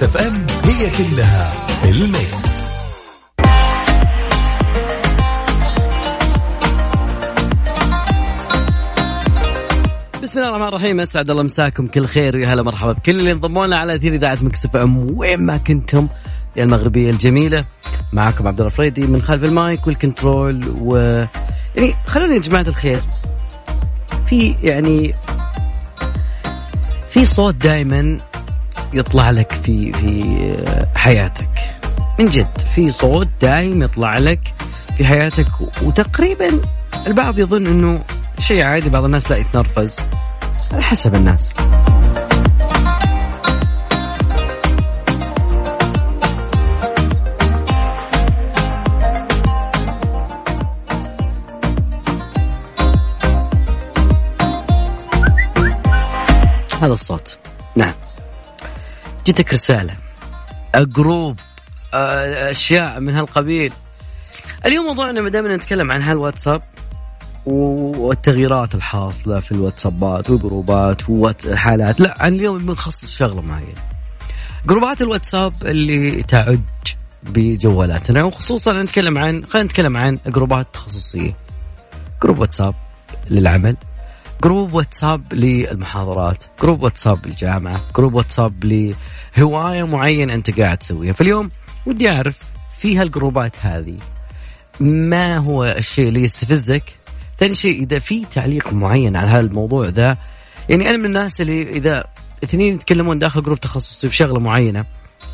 ميكس إف إم هي كلها الميكس. بسم الله الرحمن الرحيم أسعد الله مساكم كل خير يا هلا مرحبا بكل اللي انضموا لنا على أثير إذاعة مكس اف ام. وين ما كنتم يا المغربية الجميلة معكم عبد الله الفريدي من خلف المايك والكنترول و يعني خلوني يا جماعة الخير في يعني في صوت دائما يطلع لك في في حياتك. من جد في صوت دائم يطلع لك في حياتك وتقريبا البعض يظن إنه شيء عادي بعض الناس لا يتنرفز. على حسب الناس. هذا الصوت. نعم. جتك رسالة. جروب أشياء من هالقبيل. اليوم موضوعنا ما دام نتكلم عن هالواتساب والتغييرات الحاصلة في الواتسابات والجروبات وحالات. لا عن اليوم بنخصص شغلة معينة. جروبات الواتساب اللي تعج بجوالاتنا وخصوصا نتكلم عن خلينا نتكلم عن جروبات تخصصية. group واتساب للعمل. group واتساب للمحاضرات group واتساب للجامعة group واتساب لهواية معينة أنت قاعد تسويها. فاليوم ودي أعرف في هالجروبات هذه ما هو الشيء اللي يستفزك؟ ثاني شيء إذا في تعليق معين على هذا الموضوع ذا يعني أنا من الناس اللي إذا اثنين يتكلمون داخل group تخصصي في شغلة معينة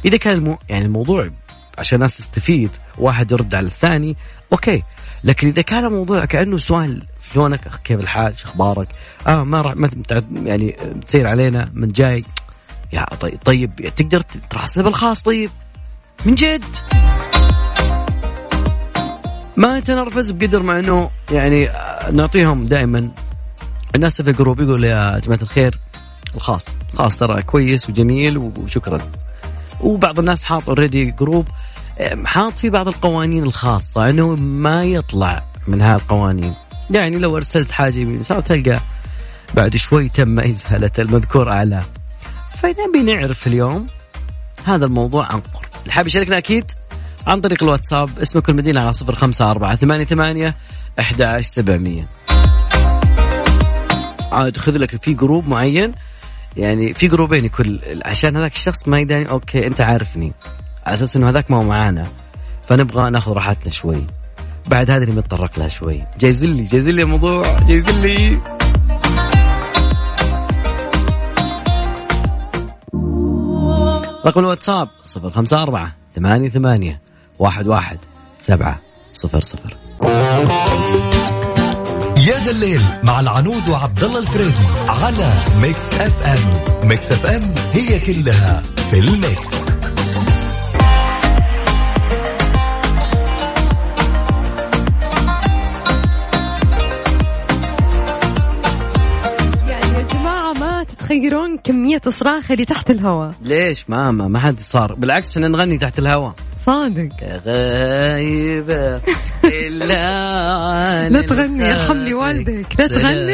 إذا كان المو يعني الموضوع عشان الناس تستفيد واحد يرد على الثاني okay. لكن إذا كان الموضوع كأنه سؤال شلونك؟ كيف الحال؟ شو أخبارك؟ آه ما راح ما يعني تسير علينا من جاي. يا طيب, طيب تقدر تراسلنا بالخاص طيب. من جد. ما تنرفز بقدر ما إنه يعني نعطيهم دائما. الناس في ال group يقول يا جماعة الخير الخاص. الخاص ترى كويس وجميل وشكرا. وبعض الناس حاط already group حاط في بعض القوانين الخاصة أنه ما يطلع من هذه القوانين. يعني لو أرسلت حاجة من يسار تلقى بعد شوي تم إزالة المذكور اعلاه فنبي نعرف اليوم هذا الموضوع عن قرب. اللي حاب يشاركنا أكيد؟ عن طريق الواتساب اسمك المدينة على صفر خمسة أربعة ثمانية ثمانية أحد سبعمية. عاد خذ لك في group معين. يعني في جروبين يكون عشان هذاك الشخص ما يداني okay أنت عارفني. على أساس إنه هذاك ما هو معانا. فنبغى ناخذ راحتنا شوي. بعد هذه اللي متطرق لها شوي. جايز لي جايز لي الموضوع جايز لي رقم الواتساب صفر خمسة أربعة ثمانية ثمانية واحد واحد سبعة صفر صفر. يا ذا الليل مع العنود وعبد الله الفريدي على ميكس أف أم. ميكس أف أم هي كلها في الميكس. تتخيلون كمية الصراخ اللي تحت الهواء. ليش ما ما, ما حد صار. بالعكس إحنا نغني تحت الهواء. صادق. غايبة إلا لا تغني يرحم لي والدك. لا تغني.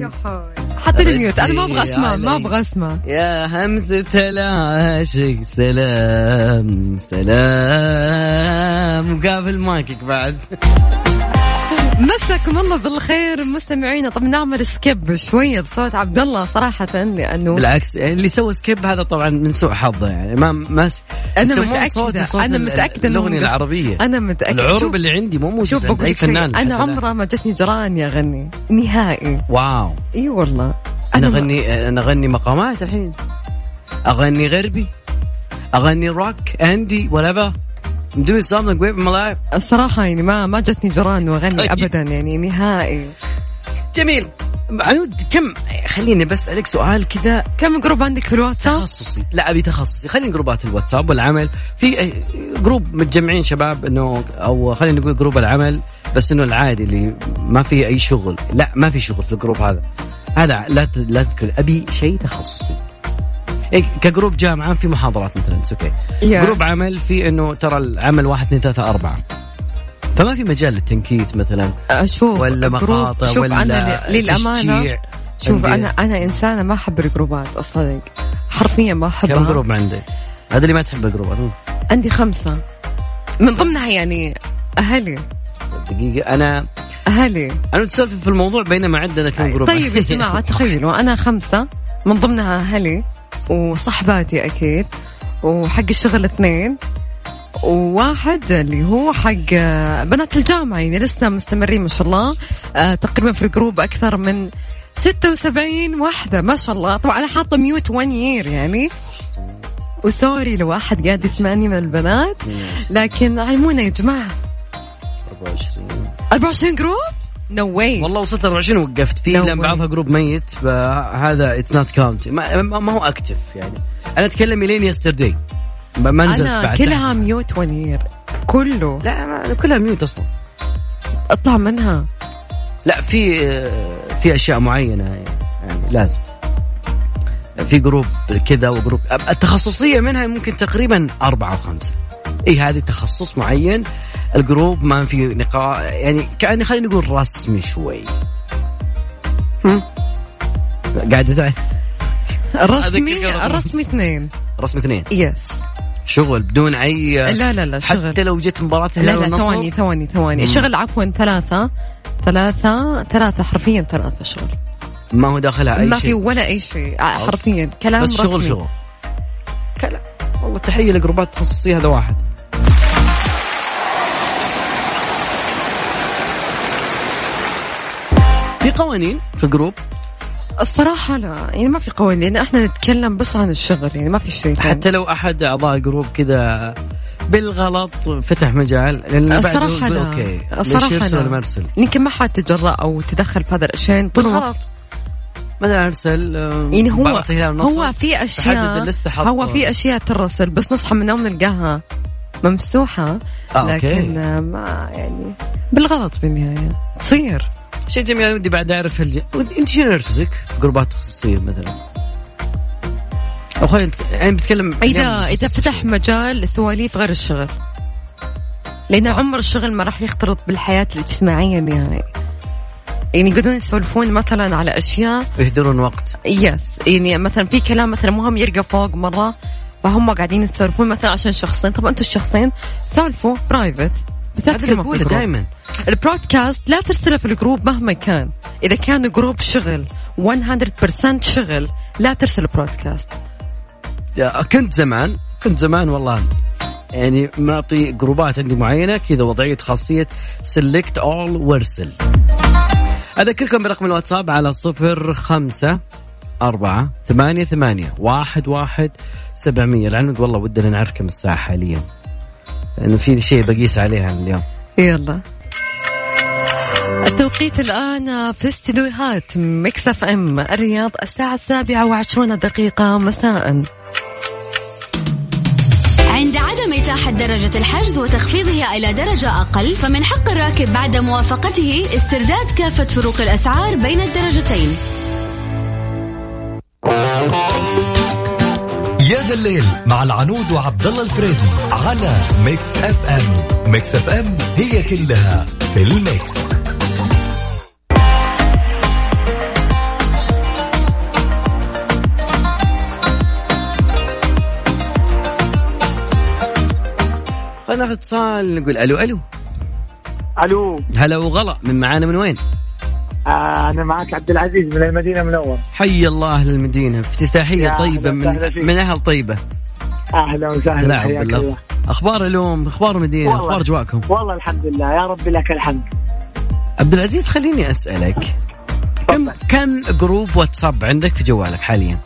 يا حتى ال mute أنا ما أبغى أسمع ما أبغى أسمع. يا همزة العاشق سلام سلام. وقافل مايكك بعد. مساكم الله بالخير مستمعينا. طب نعمل skip شوية بصوت عبد الله صراحة لأنه بالعكس اللي سوى skip هذا طبعا من سوء حظه يعني ما ما أنا متأكدة صوت أنا متأكدة الأغنية العربية. أنا متأكدة. العرب اللي عندي مو موجود شوف عند أي فنان أنا عمره ما جتني جران يا غني نهائي. واو. إي والله. أنا اغني أنا أغني مقامات الحين. أغني غربي. أغني rock indie ولا I'm doing something great in my life. الصراحة يعني ما ما جتني جران واغني طيب. ابدا يعني نهائي. جميل. عنود كم خليني بس أسألك سؤال كذا كم group عندك في الواتساب؟ تخصصي لا أبي تخصصي خلينا جروبات الواتساب والعمل في group متجمعين شباب انه أو خلينا نقول group العمل بس إنه العادي اللي ما في أي شغل لا ما في شغل في ال group هذا هذا لا لا تذكر أبي شيء تخصصي ك group جامعة في محاضرات مثلا okay yeah. group عمل في إنه ترى العمل واحد اثنين ثلاثة أربعة. فما في مجال للتنكيت مثلا. أشوف ولا مقاطع شوف ولا أنا للأمانة تشجيع. شوف أنا أنا إنسانة ما أحب الجروبات أصدق. حرفيا ما أحبها. كم group عندك؟ هذا اللي ما تحب الجروبات عندي خمسة. من ضمنها يعني أهلي. دقيقة أنا أهلي. أنا تسولف في الموضوع بينما عندنا كم group. طيب يا جماعة تخيلوا أنا خمسة من ضمنها أهلي. وصحباتي أكيد وحق الشغل اثنين وواحد اللي هو حق بنات الجامعة يعني لسه مستمرين ما شاء الله آه تقريبا في ال group أكثر من 76 واحدة ما شاء الله. طبعا أنا حاطة mute 1 year يعني. و sorry لو أحد قاعد يسمعني من البنات. لكن علمونا يا جماعة. 24 24 group؟ نو no واي والله وصلت 24 وقفت. فيه no لأن بعضها group ميت فهذا it's not count ما هو active يعني. أنا أتكلم إلين yesterday ما نزلت أنا بعد كلها mute one year كله. لا ما كلها mute أصلا. أطلع منها. لا في في أشياء معينة يعني لازم. في group كذا و group التخصصية منها ممكن تقريبا أربعة أو خمسة إي هذه تخصص معين. ال group ما في نقاش يعني كأني خلينا نقول رسمي شوي. قاعدة رسمي رسمي اثنين. رسمي اثنين. yes شغل بدون أي لا لا لا شغل. حتى لو جت مباراة لا لا ثواني ثواني ثواني. الشغل عفوا ثلاثة. ثلاثة ثلاثة حرفيا ثلاثة شغل. ما هو داخلها أي ما شيء. ما في ولا أي شيء. حرفيا كلام بس شغل رسمي. شغل. كلام. والله تحية لجروبات تخصصية هذا واحد. في قوانين في الجروب؟ الصراحة لا يعني ما في قوانين لأن إحنا نتكلم بس عن الشغل يعني ما في شيء حتى لو أحد أعضاء الجروب كذا بالغلط فتح مجال لأن الصراحة لا okay. الصراحة يرسل لا المرسل؟ يمكن ما حد تجرأ أو تدخل في هذا الأشياء طول الوقت. مثلا أرسل يعني هو هو في أشياء هو في أشياء ترسل بس نصحى من النوم نلقاها. ممسوحة آه لكن okay. ما يعني بالغلط بالنهاية. تصير. شيء جميل ودي بعد أعرف الج... أنت شنو ينرفزك في جروبات تخصصية مثلا؟ أو خلينا يعني بتكلم اذا إذا فتح مجال لسواليف غير الشغل. لأن عمر الشغل ما راح يختلط بالحياة الاجتماعية نهائي. يعني يقعدون يسولفون مثلا على أشياء. يهدرون وقت. يس يعني مثلا في كلام مثلا مهم يرقى فوق مرة. فهم قاعدين يسولفون مثلا عشان شخصين. طب أنتم الشخصين سولفوا private بس دائما ال broadcast لا ترسله في الجروب مهما كان. إذا كان جروب شغل 100% شغل لا ترسل broadcast كنت زمان كنت زمان والله. يعني معطي جروبات عندي معينة كذا وضعية خاصية. سلكت اول وارسل. أذكركم برقم الواتساب على صفر خمسة أربعة ثمانية ثمانية واحد واحد سبعمية. لعلمك والله ودنا نعرف كم الساعة حاليا. لأنه في شيء بقيس عليها اليوم. يلا. التوقيت الآن في استديوهات Mix FM الرياض الساعة السابعة وعشرون دقيقة مساء. عند عدم إتاحة درجة الحجز وتخفيضها إلى درجة أقل فمن حق الراكب بعد موافقته استرداد كافة فروق الأسعار بين الدرجتين. يا ذا الليل مع العنود وعبد الله الفريدي على Mix FM. Mix FM هي كلها في ال mix. خلينا ناخذ اتصال نقول ألو ألو. ألو. هلا وغلا من معانا من وين؟ أنا معك عبد العزيز من المدينة المنورة. حي الله أهل المدينة. افتتاحية طيبة من من أهل طيبة. أهلا وسهلا حياك الله. أخبار اليوم أخبار المدينة أخبار اجواءكم والله الحمد لله. يا رب لك الحمد. عبد العزيز خليني أسألك. كم كم جروب واتساب عندك في جوالك حاليا؟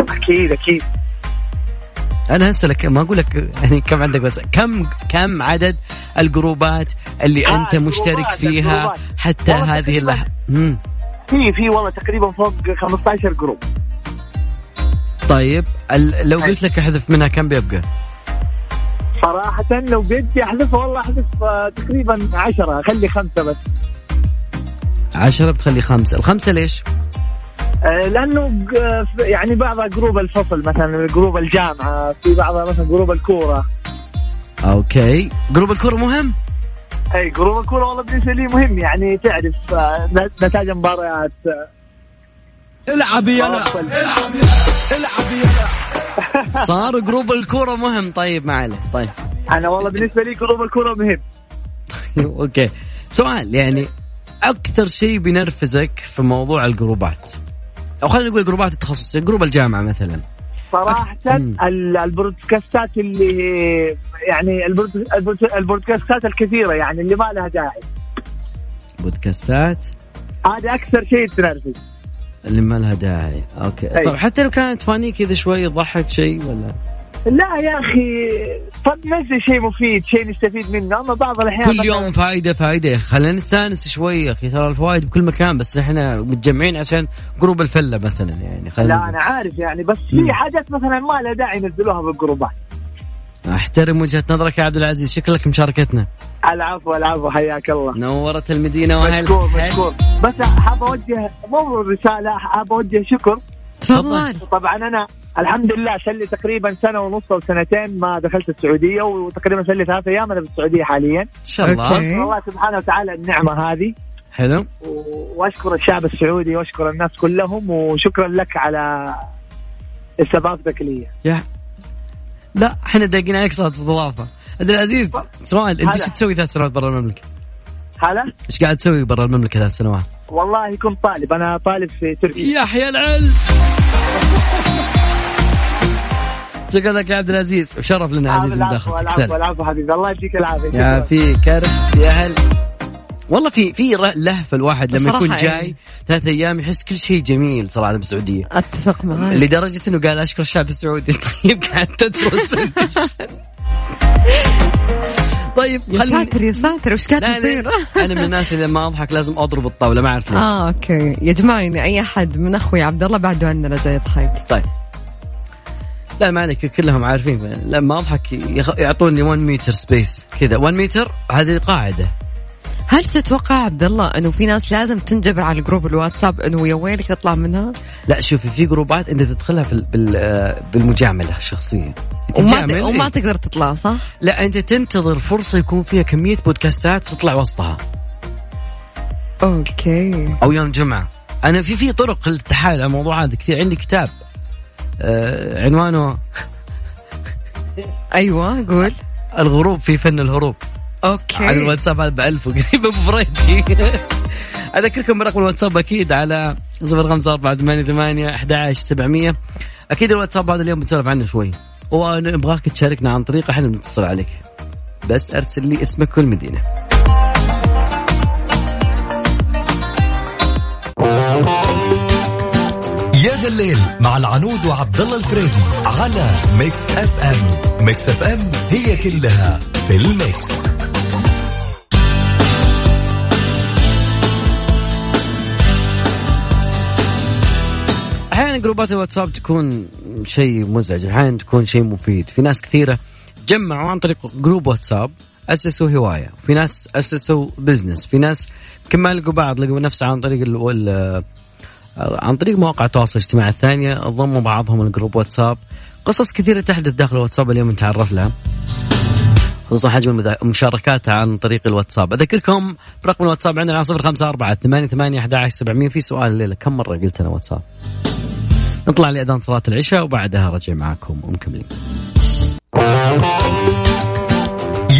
أكيد أكيد. أنا هسألك ما أقول لك يعني كم عندك بس كم كم عدد الجروبات اللي آه أنت مشترك فيها الجروبات. حتى هذه اللحظه في في والله تقريبا فوق 15 جروب طيب لو قلت لك أحذف منها كم بيبقى؟ صراحة لو بدي أحذف والله أحذف تقريبا 10 اخلي خمسة بس 10 بتخلي خمسة، الخمسة ليش؟ لأنه يعني بعضها جروب الفصل مثلا جروب الجامعة في بعضها مثلا جروب الكورة. okay. جروب الكورة مهم؟ أي جروب الكورة والله بالنسبة لي مهم. يعني تعرف نتائج المباريات العب يلا. العب يلا. صار جروب الكورة مهم. طيب ما عليه. طيب. أنا والله بالنسبة لي جروب الكره مهم. okay. سؤال يعني أكثر شيء بينرفزك في موضوع الجروبات؟ أو خلينا نقول جروبات التخصص جروب الجامعة مثلا. صراحة البرودكاستات اللي يعني البرود- البرود- البرودكاستات الكثيرة يعني اللي ما لها داعي. برودكاستات؟ هذا أكثر شيء تنرفز. اللي ما لها داعي. okay. أي. طيب حتى لو كانت funny كذا شوي يضحك شيء ولا؟ لا يا أخي طب نزل شيء مفيد شيء نستفيد منه. أما بعض الأحيان كل يوم فائده فائده خلينا نستانس شوي يا أخي ترى الفوائد بكل مكان بس إحنا متجمعين عشان جروب الفلة مثلا يعني. خلينا لا أنا عارف يعني بس. في حاجات مثلا ما لها داعي ينزلوها بالجروبات أحترم وجهة نظرك يا عبد العزيز. شكلك مشاركتنا. العفو العفو حياك الله. نورت المدينة واهل مشكور مشكور. بس حاب أوجه مو رسالة حاب أوجه شكر. تفضل. طبعا أنا الحمد لله صار لي تقريبا سنة ونص أو سنتين ما دخلت السعودية وتقريبا صار لي ثلاث أيام أنا في السعوديه حاليا. إن شاء الله. الله سبحانه وتعالى النعمة هذه. حلو. وأشكر الشعب السعودي وأشكر الناس كلهم وشكرا لك على استضافتك لي. يا. لا إحنا داقين عليك صوت استضافة. عبد العزيز سؤال أنت. إيش تسوي ثلاث سنوات برا المملكة؟ هلا؟ إيش قاعد تسوي برا المملكة ثلاث سنوات؟ والله كنت طالب أنا طالب في تركيا. يحيى العلم. شكرا لك يا عبد العزيز. وشرف لنا عزيز مداخلتك العفو سلام العفو حبيبي. الله يديك العافية. يا شكراً. في كرم يا هل. والله في في لهفه الواحد لما يكون بصراحة جاي إيه. ثلاث أيام يحس كل شيء جميل صراحة بالسعودية. أتفق معك لدرجة إنه قال أشكر الشعب السعودي. طيب قاعد تدرس. طيب يا خليني ساتر يا ساتر. وش قاعد يصير؟ أنا من الناس اللي لما أضحك لازم أضرب الطاولة ما أعرف ليش. آه okay. يا جماعة يعني أي أحد من أخوي عبد الله بعده عندنا جاي يضحك. طيب. لا ما عليك كلهم عارفين. لما أضحك يعطوني 1 متر space كذا. 1 متر هذه قاعدة. هل تتوقع عبد الله إنه في ناس لازم تنجبر على جروب الواتساب إنه يا ويلك تطلع منها؟ لا شوفي في جروبات أنت تدخلها في ال- بال بالمجاملة الشخصيه وما, وما. تقدر تطلع صح؟ لا أنت تنتظر فرصة يكون فيها كمية برودكاستات تطلع وسطها. okay. أو يوم جمعة. أنا في في طرق للتحايل على الموضوع هذا كثير. عندي كتاب عنوانه أيوه قول. الغروب في فن الهروب. okay. على الواتساب هذا ب 1000 وقريب بفريتي أذكركم برقم الواتساب أكيد على 05488 11700 أكيد الواتساب هذا اليوم بنسولف عنه شوي. ونبغاك تشاركنا عن طريق إحنا بنتصل عليك. بس أرسل لي اسمك والمدينة. يا ذا الليل مع العنود وعبد الله الفريدي على Mix FM. Mix FM هي كلها في ال mix. أحيانا جروبات الواتساب تكون شيء مزعج أحيانا تكون شيء مفيد. في ناس كثيرة جمعوا عن طريق جروب واتساب أسسوا هواية. في ناس أسسوا business في ناس ما لقوا بعض لقوا نفسه عن طريق. عن طريق مواقع التواصل الاجتماعي الثانية ضموا بعضهم الجروب واتساب. قصص كثيرة تحدث داخل الواتساب اليوم نتعرف لها. خصوصا حجم المشاركات عن طريق الواتساب. أذكركم برقم الواتساب عندنا على 054 88 11 700 في سؤال الليلة كم مرة قلت أنا واتساب؟ نطلع لأذان صلاة العشاء وبعدها رجع معكم ومكملين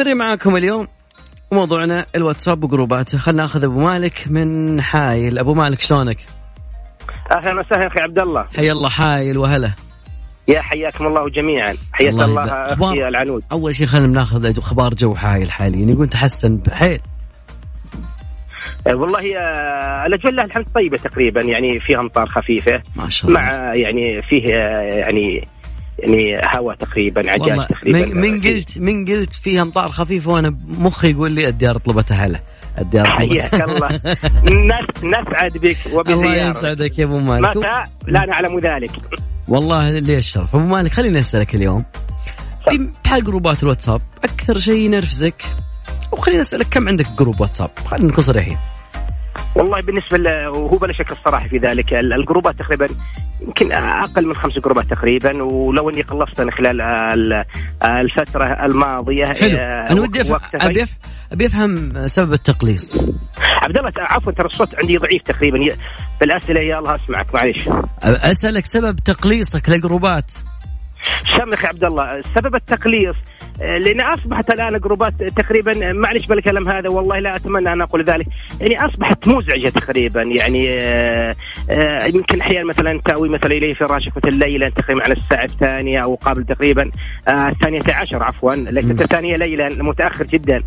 مستمرين معاكم اليوم وموضوعنا الواتساب وجروباته خلنا ناخذ أبو مالك من حايل. أبو مالك شلونك؟ أهلا وسهلا أخي عبد الله. حي الله حايل وهلا. يا حياكم الله جميعا. حياك الله الله. أخي؟ العنود. أول شيء خلينا ناخذ أخبار جو حايل حاليا. يقول تحسن بحيل. آه، والله آه، الأجواء لله الحمد طيبة تقريبا يعني فيها أمطار خفيفة. ما شاء الله. مع يعني فيه آه، يعني يعني هواء تقريبا عجاج تقريبا. من, من قلت من قلت فيها امطار خفيفه وأنا مخي يقول لي الديار طلبتها هلا الديار حياك الله. نس- نسعد بك الله وبزيارتك يسعدك يا أبو مالك. متى لا نعلم ذلك. والله لي الشرف. أبو مالك خليني أسألك اليوم. في مجال جروبات الواتساب أكثر شيء ينرفزك؟ وخليني أسألك كم عندك جروب واتساب؟ خلينا نكون صريحين. والله بالنسبة ل... وهو بلا شك الصراحة في ذلك. ال- الجروبات تقريبا يمكن أقل من خمس جروبات تقريبا. ولو إني خلصت أنا خلال ال- الفترة الماضية حلو. آه، أنا ودي. أبي أف- أبي أفهم سبب التقليص. عبد الله عفوا ترى الصوت عندي ضعيف تقريبا. بالأسئلة يا الله أسمعك معليش. أسألك سبب تقليصك للجروبات. يا عبد الله سبب التقليص آه، لأن أصبحت الآن جروبات تقريبا معلش بالكلام هذا والله لا أتمنى أن أقول ذلك يعني أصبحت مزعجة تقريبا يعني آه، آه، يمكن أحيانا مثلا تأوي مثلا إلي فراشك مثل ليلا تقريبا على الساعة الثانية أو قبل تقريبا آه، الثانية عشر عفوا ليست الثانية ليلا متأخر جدا.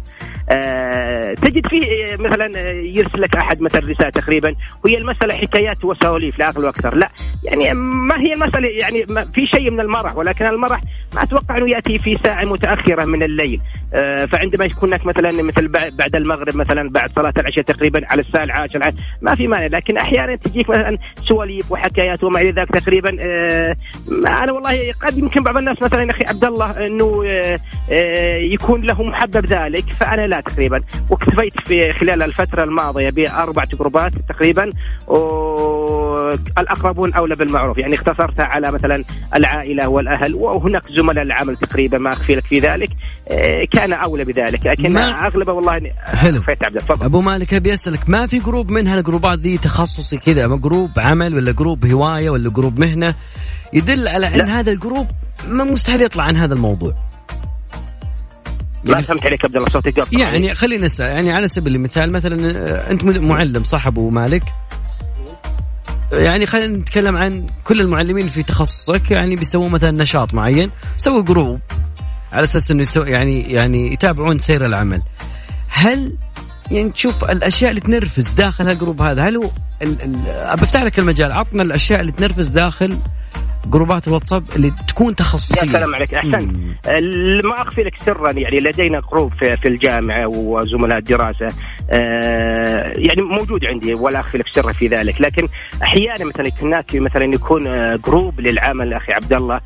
آه، تجد فيه آه، مثلا آه، يرسل لك أحد مثلا رساله تقريبا وهي المسألة حكايات وسواليف لا أقل وأكثر لا يعني ما هي المسألة يعني في شيء من المرح ولكن المرح ما أتوقع إنه يأتي في ساعة متأخرة من الليل. آه، فعندما يكون هناك مثلا مثل بع- بعد المغرب مثلا بعد صلاة العشاء تقريبا على الساعة العاشرة ما في مانع. لكن أحيانا تجيك مثلا سواليف وحكايات وما إلى ذلك تقريبا آه، أنا والله قد يمكن بعض الناس مثلا أخي عبد الله إنه آه، يكون له محبب ذلك فأنا لا تقريبا. واكتفيت في خلال الفترة الماضية باربع جروبات تقريبا والأقربون أولى بالمعروف. يعني اختصرتها على مثلا العائلة والاهل وهناك زملاء العمل تقريبا ما أخفي لك في ذلك. آه، كان أولى بذلك لكن أغلبه والله حلو. عبد تفضل أبو مالك أبي أسألك ما في جروب من هالجروبات ذي تخصصي كذا؟ جروب عمل ولا جروب هواية ولا جروب مهنة؟ يدل على إن لا. هذا الجروب ما مستحيل يطلع عن هذا الموضوع. ما فهمت عليك عبد الله صوتك قطع يعني خلينا نسال يعني على سبيل المثال مثلا آه، أنت معلم صح أبو مالك؟ يعني خلينا نتكلم عن كل المعلمين في تخصصك يعني بيسوون مثلا نشاط معين سووا جروب على أساس إنه يسوي يعني يعني يتابعون سير العمل. هل يعني تشوف الأشياء اللي تنرفز داخل هالجروب هذا هل هو ال- ال- بفتح لك المجال عطنا الأشياء اللي تنرفز داخل جروبات الواتساب اللي تكون تخصصية. يا سلام عليك. احسنت ما اخفي لك سرا يعني لدينا جروب في, في الجامعة وزملاء الدراسة. آه يعني موجود عندي ولا اخفي لك سرا في ذلك. لكن أحيانا مثلا هناك مثلا يكون آه، جروب للعمل أخي عبد الله.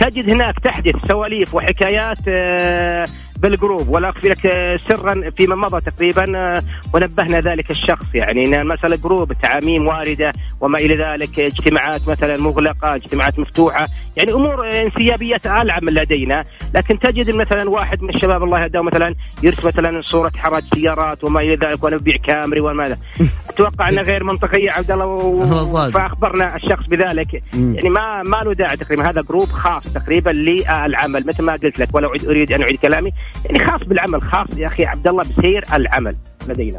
تجد هناك تحدث سواليف وحكايات آه بالجروب ولا اخفي لك آه، سرا فيما مضى تقريبا آه، ونبهنا ذلك الشخص. يعني إن المساله جروب تعاميم واردة وما إلى ذلك اجتماعات مثلا مغلقة اجتماعات مفتوحة. يعني أمور آه، انسيابيات العب من لدينا. لكن تجد مثلا واحد من الشباب الله يهداه مثلا يرسم مثلا صورة حراج سيارات وما إلى ذلك وأنا ببيع كامري وماذا أتوقع انها غير منطقيه عبد الله و... فأخبرنا الشخص بذلك. يعني ما ما له داعي تقريبا. هذا جروب خاص تقريبا للعمل مثل ما قلت لك ولو أعيد- أريد أن أعيد كلامي. يعني خاص بالعمل خاص يا أخي عبد الله بسير العمل لدينا.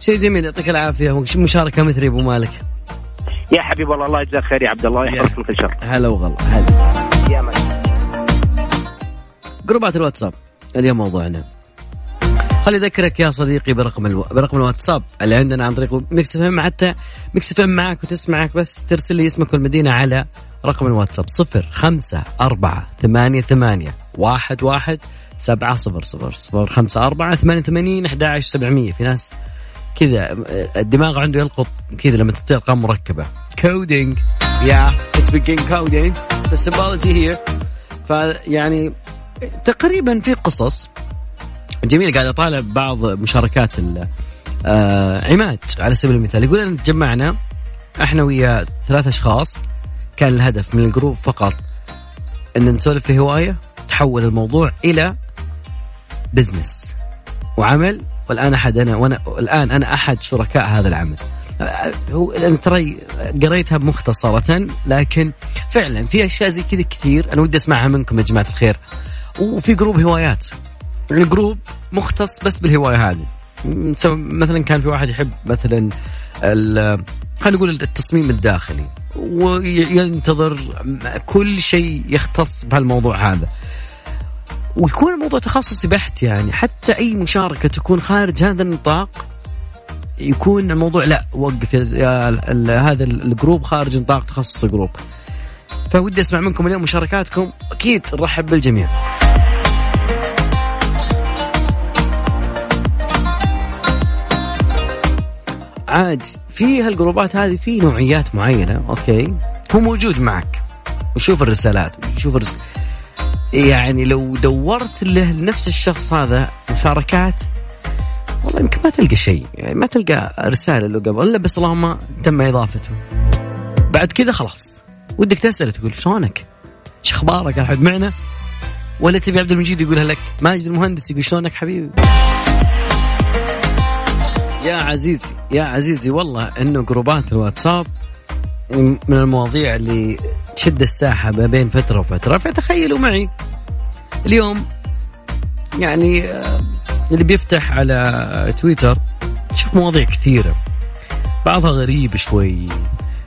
شيء جميل يعطيك العافية. مشاركة مثري أبو مالك. يا حبيب والله الله يجزاك خير يا عبد الله ويحفظك من كل شر هلا وغلا هلا. يا من. جروبات الواتساب اليوم موضوعنا. خلي أذكرك يا صديقي برقم ألو... برقم الواتساب اللي عندنا عن طريق Mix FM حتى Mix FM معك وتسمعك بس ترسل لي اسمك والمدينة على رقم الواتساب صفر خمسة أربعة ثمانية ثمانية واحد واحد سبعة صفر صفر صفر خمسة أربعة ثمانية ثمانين أحد عشر سبعمية. في ناس كذا الدماغ عنده يلقط كذا لما تعطيه ارقام مركبه coding yeah it's begin coding ال symbology here فيعني تقريبا في قصص. جميل قاعد أطالع بعض مشاركات آه عماد على سبيل المثال. يقول أن تجمعنا إحنا ويا ثلاث أشخاص. كان الهدف من الجروب فقط أن نسولف في هواية تحول الموضوع إلى business وعمل والآن أحد أنا وأنا الآن أنا أحد شركاء هذا العمل. آه، هو ترى قريتها مختصرة لكن فعلا في أشياء زي كذا كثير أنا ودي أسمعها منكم يا جماعة الخير. وفي جروب هوايات. يعني جروب مختص بس بالهواية هذه. مثلا كان في واحد يحب مثلا خلينا نقول التصميم الداخلي وينتظر كل شيء يختص بهالموضوع هذا. ويكون الموضوع تخصصي بحت يعني. حتى أي مشاركة تكون خارج هذا النطاق يكون الموضوع لا وقف هذا ال- الجروب خارج نطاق تخصص الجروب. فودي أسمع منكم اليوم مشاركاتكم. أكيد نرحب بالجميع. عاد في هالجروبات هذه في نوعيات معينة أوكي؟ هو موجود معك. وشوف الرسالات وشوف الرس... يعني لو دورت له نفس الشخص هذا مشاركات والله يمكن ما تلقى شيء يعني ما تلقى رسالة له قبل إلا بس اللهم تم إضافته بعد كذا خلاص ودك تسأله تقول شلونك؟ إيش أخبارك الحد معنا؟ ولا تبي عبد المجيد يقولها لك ماجد المهندس يقول شلونك حبيبي؟ يا عزيزي يا عزيزي والله إنه جروبات الواتساب من المواضيع اللي تشد الساحة ما بين فترة وفترة. فتخيلوا معي اليوم يعني آه، اللي بيفتح على تويتر تشوف مواضيع كثيرة. بعضها غريب شوي.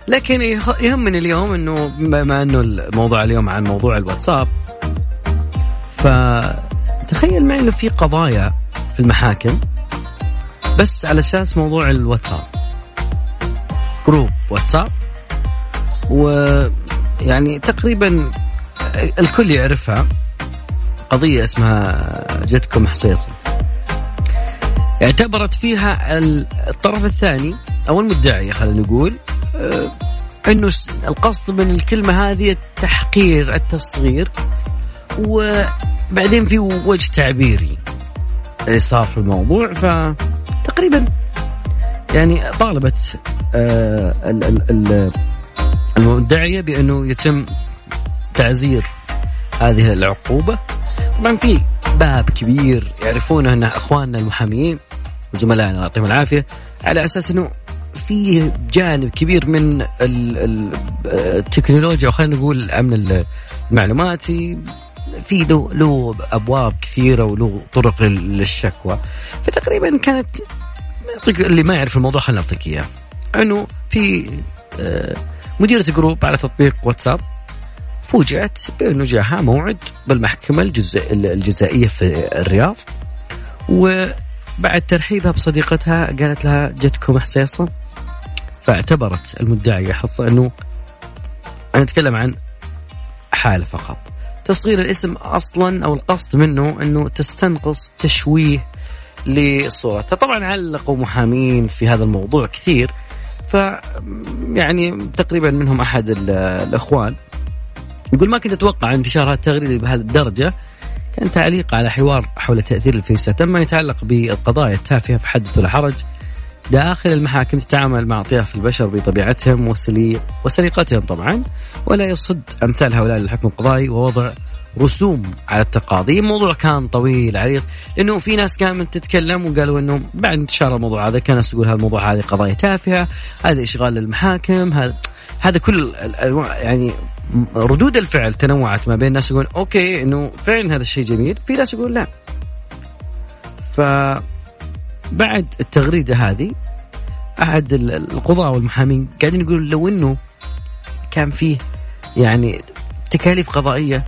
لكن يهمني اليوم إنه بما إنه الموضوع اليوم عن موضوع الواتساب فتخيل معي إنه في قضايا في المحاكم بس على أساس موضوع الواتساب. جروب واتساب. ويعني تقريبا الكل يعرفها قضية اسمها جتكم حصيصة اعتبرت فيها الطرف الثاني أو المدعية خلينا نقول آه، إنه القصد من الكلمة هذه التحقير التصغير وبعدين في وجه تعبيري صار في الموضوع فتقريبا يعني طالبت آه، المدعية بأنه يتم تعزير هذه العقوبة. طبعا في باب كبير يعرفونه أن أخواننا المحاميين وزملائنا يعطيهم العافية على أساس أنه في جانب كبير من التكنولوجيا خلينا نقول الأمن المعلوماتي في له له أبواب كثيرة وله طرق للشكوى. فتقريبا كانت اللي ما يعرف الموضوع خلينا نعطيك إياه. أنه في آه، مديرة جروب على تطبيق واتساب فوجئت بانه جاها موعد بالمحكمة الجزائية في الرياض وبعد ترحيبها بصديقتها قالت لها جتكم حسيصة فاعتبرت المدعية حصة إنه أنا أتكلم عن حالة فقط. تصغير الاسم أصلا أو القصد منه إنه تستنقص تشويه لصورتها. طبعا علقوا محامين في هذا الموضوع كثير ف يعني تقريبا منهم أحد الأخوان. يقول ما كنت أتوقع انتشار هذا التغريده بهذه الدرجة كان تعليق على حوار حول تأثير الفيسة تم يتعلق بالقضايا التافهة في حدث ولا حرج داخل المحاكم تتعامل مع أطياف البشر بطبيعتهم وسلي وسليقتهم طبعا ولا يصد أمثال هؤلاء للحكم القضائي ووضع رسوم على التقاضي. الموضوع كان طويل عريض لأنه في ناس كانت تتكلم وقالوا إنه بعد انتشار الموضوع هذا كان ناس تقول هذا الموضوع هذه قضايا تافهة هذا إشغال للمحاكم هذا هذا كل يعني ردود الفعل تنوعت ما بين ناس يقول أوكي إنه فعلا هذا الشيء جميل في ناس يقول لا. ف بعد التغريدة هذه أحد القضاة والمحامين قاعدين يقولوا لو إنه كان فيه يعني تكاليف قضائية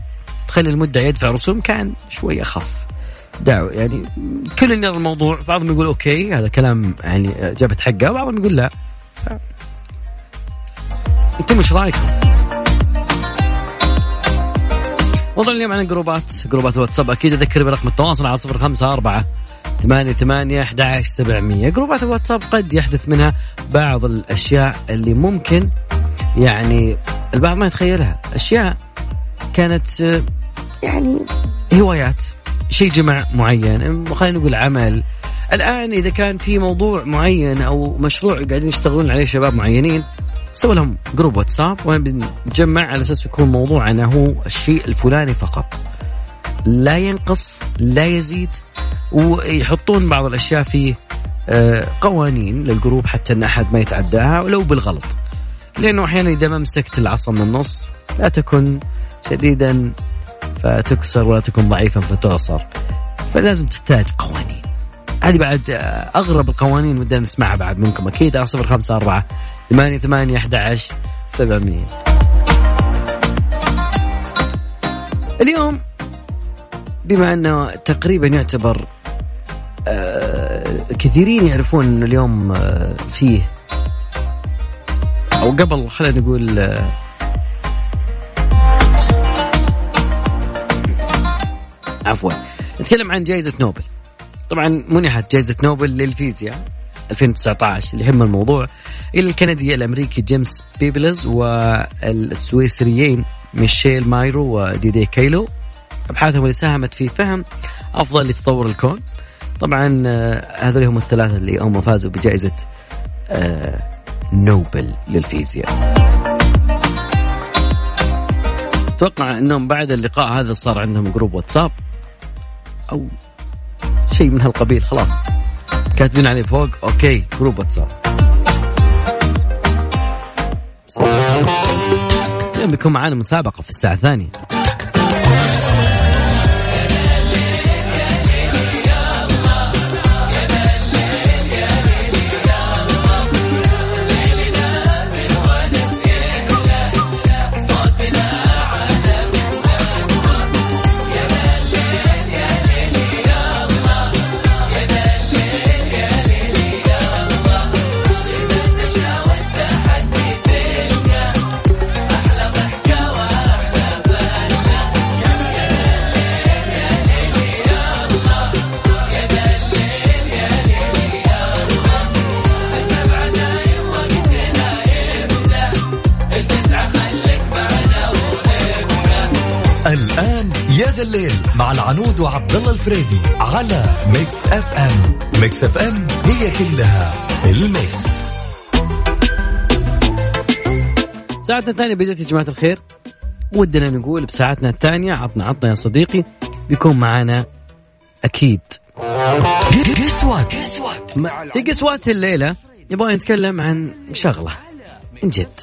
تخلي المدعي يدفع رسوم كان شوي أخف. دعوة يعني كل يرى الموضوع بعضهم يقول أوكي هذا كلام يعني جابت حقه وبعضهم يقول لا. أنتم إيش رأيكم؟ موضوع اليوم عن الجروبات جروبات الواتساب أكيد أذكر برقم التواصل على صفر خمسة أربعة ثمانية ثمانية أحد عشر سبعمية. جروبات الواتساب قد يحدث منها بعض الأشياء اللي ممكن يعني البعض ما يتخيلها. أشياء كانت يعني هوايات شيء جمع معين. خلينا نقول عمل. الآن إذا كان في موضوع معين أو مشروع قاعدين يشتغلون عليه شباب معينين سووا لهم جروب واتساب بنجمع على أساس يكون موضوعنا هو الشيء الفلاني فقط. لا ينقص لا يزيد ويحطون بعض الأشياء في آه، قوانين للجروب حتى إن أحد ما يتعداها ولو بالغلط. لأنه أحيانا إذا ما مسكت العصا من النص لا تكن شديدا فتكسر ولا تكن ضعيفا فتعصر. فلازم تحتاج قوانين. هذه بعد آه، أغرب القوانين ودنا نسمعها بعد منكم. أكيد على صفر خمسة أربعة ثمانية ثمانية أحد عشر سبعمية. اليوم بما أنه تقريبا يعتبر آه كثيرين يعرفون إنه اليوم آه فيه أو قبل خلينا نقول عفوا. نتكلم عن جائزة نوبل. طبعا منحت جائزة نوبل للفيزياء 2019 اللي يهم الموضوع إلى الكندي الأمريكي جيمس بيبلز والسويسريين ميشيل مايور وديدييه كيلو لأبحاثهم اللي ساهمت في فهم أفضل لتطور الكون. طبعا آه، هذول هم الثلاثة اللي هم فازوا بجائزة آه، نوبل للفيزياء. أتوقع إنهم بعد اللقاء هذا صار عندهم جروب واتساب أو شيء من هالقبيل خلاص. كاتبين عليه فوق أوكي جروب واتساب. اليوم بيكون معانا مسابقة في الساعة الثانية. مع العنود وعبد الله الفريدي على Mix FM. Mix FM هي كلها ال mix. ساعتنا الثانية بدأت يا جماعة الخير. ودنا نقول بساعتنا الثانية عطنا عطنا يا صديقي بيكون معانا أكيد. قسوة مع في قسوات الليلة؟ نبغى نتكلم عن شغلة من جد.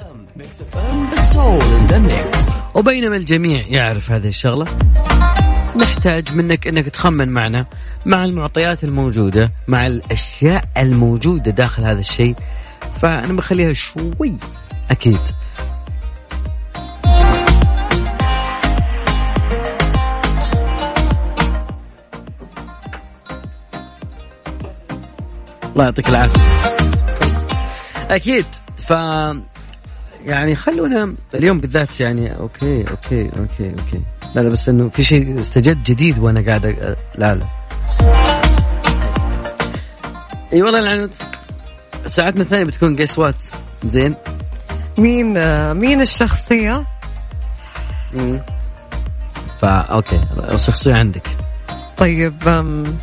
وبينما الجميع يعرف هذه الشغلة. نحتاج منك إنك تخمن معنا مع المعطيات الموجودة مع الأشياء الموجودة داخل هذا الشيء. فأنا بخليها شوي أكيد. الله يعطيك العافية. أكيد. ف يعني خلونا اليوم بالذات يعني okay okay okay okay. لا لا بس إنه في شيء استجد جديد وأنا قاعد أ- لا لا. إي والله العنود. ساعتنا الثانية بتكون guess what زين. مين مين الشخصية؟ فا okay الشخصية عندك. طيب أم،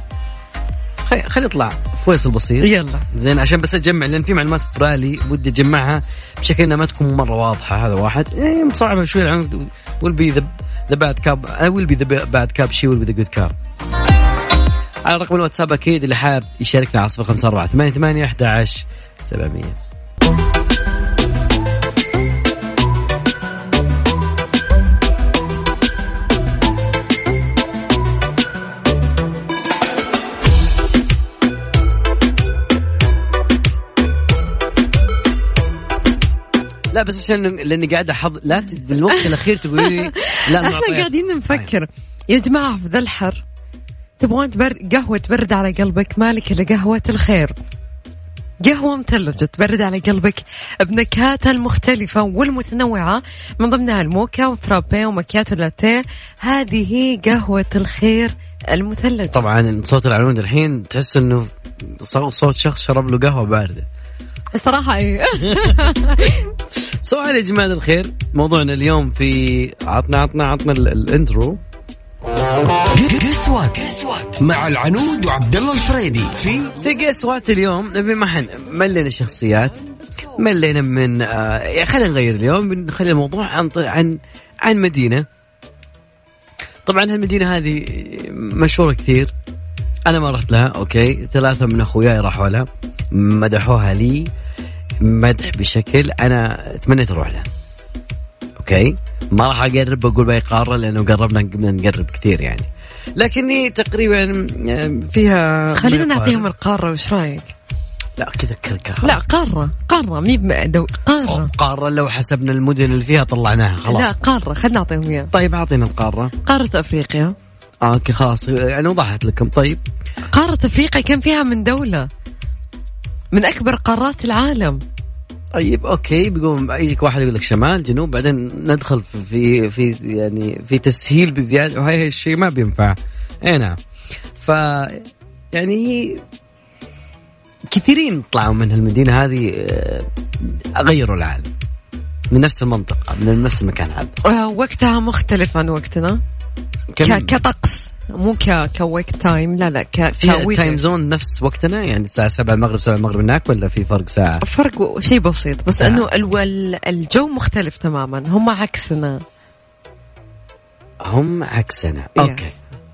خلي خلي يطلع فويصل بسيط. يلا. زين عشان بس أجمع لأن في معلومات في بالي ودي أجمعها بشكل إنها ما تكون مرة واضحة هذا واحد. إيه مصعبة شوي العنود will the bad cop I will be the bad cop she will be the good cop على رقم الواتساب أكيد اللي حاب يشاركنا على 054 88 11 700 لا بس عشان لأني قاعد احض لا ت- في الوقت الأخير تقولي لي لا إحنا. قاعدين نفكر. يا جماعة في ذا الحر تبغون تبر... قهوة تبرد على قلبك مالك إلا قهوة الخير. قهوة مثلجة تبرد على قلبك بنكهاتها المختلفة والمتنوعة من ضمنها الموكا وفرابي ومكياتو لاتيه. هذه هي قهوة الخير المثلجة. طبعا صوت العنود الحين تحس إنه صو- صوت شخص شرب له قهوة باردة. الصراحة إيه. سؤال يا جماعة الخير موضوعنا اليوم في عطنا عطنا عطنا ال- ال intro. قسوة مع العنود وعبد الله الفريدي في في guess what اليوم؟ نبي ما حن ملينا الشخصيات ملينا من آه خلينا نغير اليوم بنخلي الموضوع عن عن عن مدينة. طبعا هالمدينة هذه مشهورة كثير. أنا ما رحت لها okay. ثلاثة من أخوياي راحوا لها. مدحوها لي مدح بشكل أنا تمنيت أروح لها. okay. ما راح أقرب أقول بأي قارة لأنه قربنا نقرب كثير يعني. لكني تقريبا فيها خلينا نعطيهم القارة. وش رأيك؟ لا كذا كذا لا قارة قارة مي دو... قارة. قارة لو حسبنا المدن اللي فيها طلعناها لا خلاص قارة خلينا نعطيهم اياه طيب أعطينا القارة. قارة أفريقيا. آه okay خلاص. يعني وضحت لكم. طيب. قارة أفريقيا كم فيها من دولة؟ من أكبر قارات العالم. طيب okay. بيقوم يجيك واحد يقول لك شمال جنوب. بعدين ندخل في في يعني في تسهيل بزيادة. وهي الشيء ما بينفع. اي نعم. ف يعني هي كثيرين طلعوا من المدينة هذه آه، غيروا العالم. من نفس المنطقة من نفس المكان هذا. آه، وقتها مختلف عن وقتنا. كم؟ كطقس. مو ك كويك time لا لا ك في تايم زون نفس وقتنا؟ يعني الساعة 7 المغرب 7 المغرب هناك ولا في فرق ساعة؟ فرق شيء بسيط. بس ساعة. إنه الو- ال- الجو مختلف تماما. هم عكسنا. هم عكسنا. Yes. okay.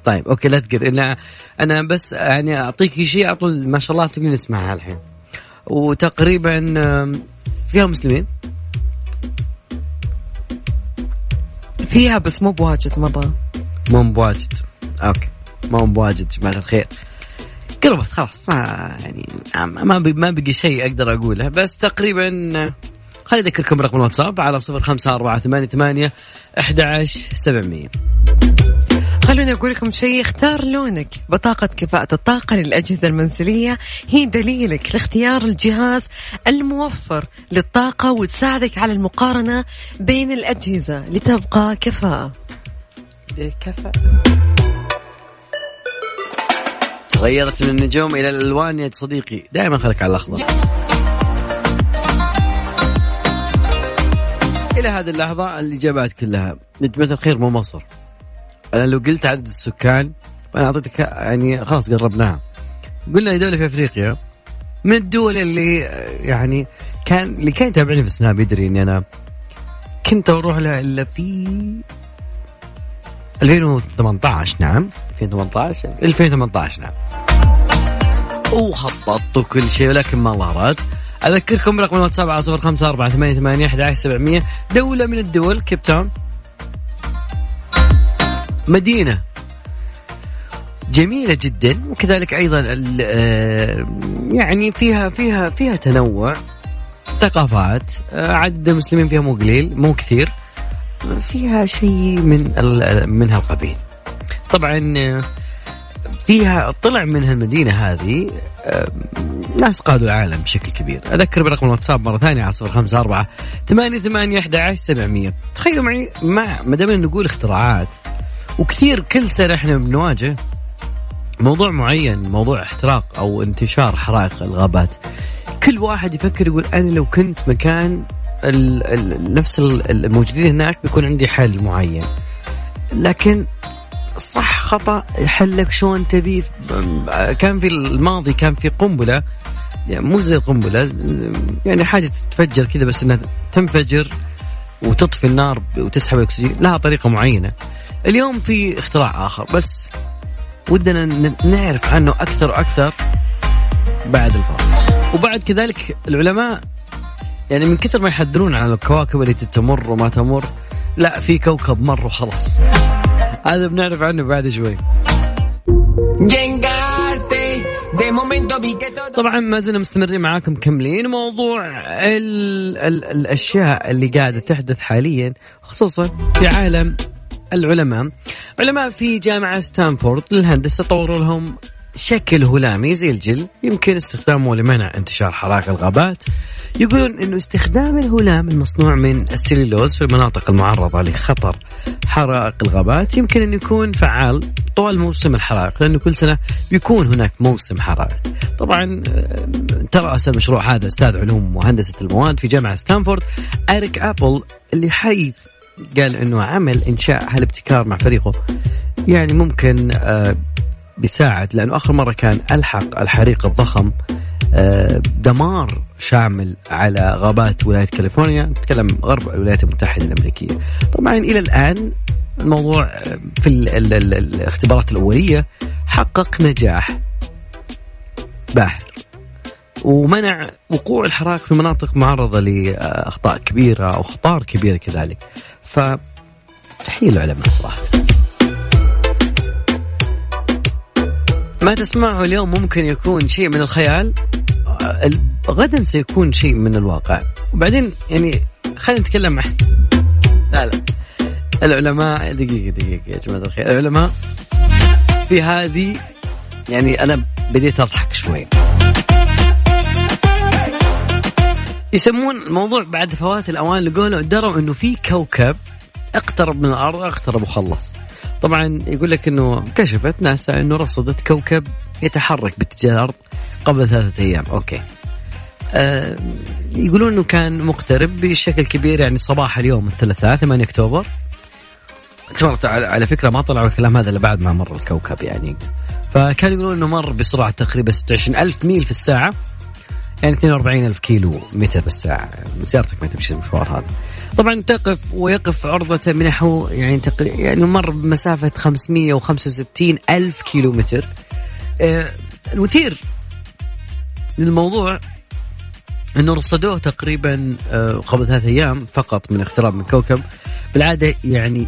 طيب okay لا تقر. أنا أنا بس يعني أعطيك شيء على طول. ما شاء الله تقول نسمعها الحين. وتقريبا فيها مسلمين؟ فيها بس مو بواجد مره مو بواجد أوكي. مو بواجد جماعة الخير. قربت خلاص ما يعني ما ما بقي شيء أقدر أقوله. بس تقريبا خليني أذكركم رقم الواتساب على صفر خمسة أربعة ثمانية ثمانية أحد سبعمية. خلوني أقول لكم شيء اختار لونك. بطاقة كفاءة الطاقة للأجهزة المنزلية. هي دليلك لاختيار الجهاز الموفر للطاقة وتساعدك على المقارنة بين الأجهزة لتبقى كفاءة. كفى. تغيرت من النجوم إلى الألوان يا صديقي. دائما خليك على الاخضر إلى هذه اللحظة الإجابات كلها. نجمة الخير مو مصر أنا لو قلت عدد السكان أنا أعطيتك يعني خلاص قربناها. قلنا دولة في أفريقيا. من الدول اللي يعني كان اللي كان يتابعني في سناب يدري إني أنا كنت أروح لها إلا في 2018 نعم. 2018 2018 نعم. وخططت وكل شيء ولكن ما الله أراد. أذكركم برقم الواتساب على صفر خمسة أربعة ثمانية ثمانية أحد سبعمية. دولة من الدول كيب تاون. مدينة. جميلة جدا وكذلك أيضا آه، يعني فيها فيها فيها تنوع. ثقافات. آه، عدد المسلمين فيها مو قليل مو كثير. فيها شيء من من هالقبيل. طبعا فيها طلع من المدينة هذه ناس قادوا العالم بشكل كبير. أذكر برقم الواتساب مرة ثانية على صفر خمسة أربعة ثمانية ثمانية أحد عشر سبعمية. تخيلوا معي مع ما دام نقول اختراعات وكثير كل سنة إحنا بنواجه موضوع معين موضوع احتراق أو انتشار حرائق الغابات. كل واحد يفكر يقول أنا لو كنت مكان ال ال نفس ال- الموجودين هناك بيكون عندي حل معين. لكن صح خطأ حلك شلون تبي كان في الماضي كان في قنبلة يعني مو زي القنبلة يعني حاجة تتفجر كذا بس إنها تنفجر وتطفي النار وتسحب الأكسجين لها طريقة معينة. اليوم في اختراع آخر بس ودنا نعرف عنه أكثر وأكثر بعد الفاصل. وبعد كذلك العلماء يعني من كثر ما يحذرون عن الكواكب التي تمر وما تمر لا في كوكب مر وخلاص. هذا بنعرف عنه بعد شوي. طبعا ما زلنا مستمرين معاكم مكملين موضوع ال ال الأشياء اللي قاعدة تحدث حاليا خصوصا في عالم العلماء. علماء في جامعة ستانفورد للهندسة طوروا لهم شكل هلامي زي الجل. يمكن استخدامه لمنع انتشار حرائق الغابات. يقولون إنه استخدام الهلام المصنوع من السليلوز في المناطق المعرضة لخطر حرائق الغابات يمكن أن يكون فعال طوال موسم الحرائق لأنه كل سنة بيكون هناك موسم حرائق. طبعا آه، تراس المشروع هذا أستاذ علوم وهندسه المواد في جامعة ستانفورد أريك أبل اللي حيث قال إنه عمل إنشاء هالابتكار مع فريقه. يعني ممكن آه، بيساعد لأنه آخر مرة كان ألحق الحريق الضخم آه، دمار شامل على غابات ولاية كاليفورنيا. نتكلم غرب الولايات المتحدة الأمريكية. طبعا إلى الآن الموضوع آه، في ال ال ال الاختبارات الأولية حقق نجاح باهر ومنع وقوع الحرائق في مناطق معرضة لأخطاء كبيرة أو خطار كبيره كذلك. ف تحية للعلماء صراحة. ما تسمعه اليوم ممكن يكون شيء من الخيال. آه، غدا سيكون شيء من الواقع. وبعدين يعني خلينا نتكلم عن لا لا. العلماء دقيقة دقيقة يا جماعة الخير. العلماء في هذه يعني أنا بديت أضحك شوي. يسمون الموضوع بعد فوات الأوان لقولوا دروا إنه في كوكب أقترب من الأرض أقترب وخلص. طبعا يقول لك إنه كشفت ناسا إنه رصدت كوكب يتحرك باتجاه الأرض قبل ثلاثة أيام. أوكي. آه يقولون أنه كان مقترب بشكل كبير يعني صباح اليوم الثلاثاء 8 أكتوبر. تمرت على فكرة ما طلعوا الكلام هذا إلا بعد ما مر الكوكب يعني. فكان يقولون أنه مر بسرعة تقريبا 26 ألف ميل في الساعة يعني 42 ألف كيلو متر بالساعة سيارتك ما تمشي المشوار هذا. طبعا تقف ويقف عرضته بنحو يعني تقريبا يعني مر بمسافة 565 ألف كيلو متر آه المثير للموضوع إنه رصدوه تقريبا آه قبل ثلاثة أيام فقط من اقتراب من كوكب. بالعادة يعني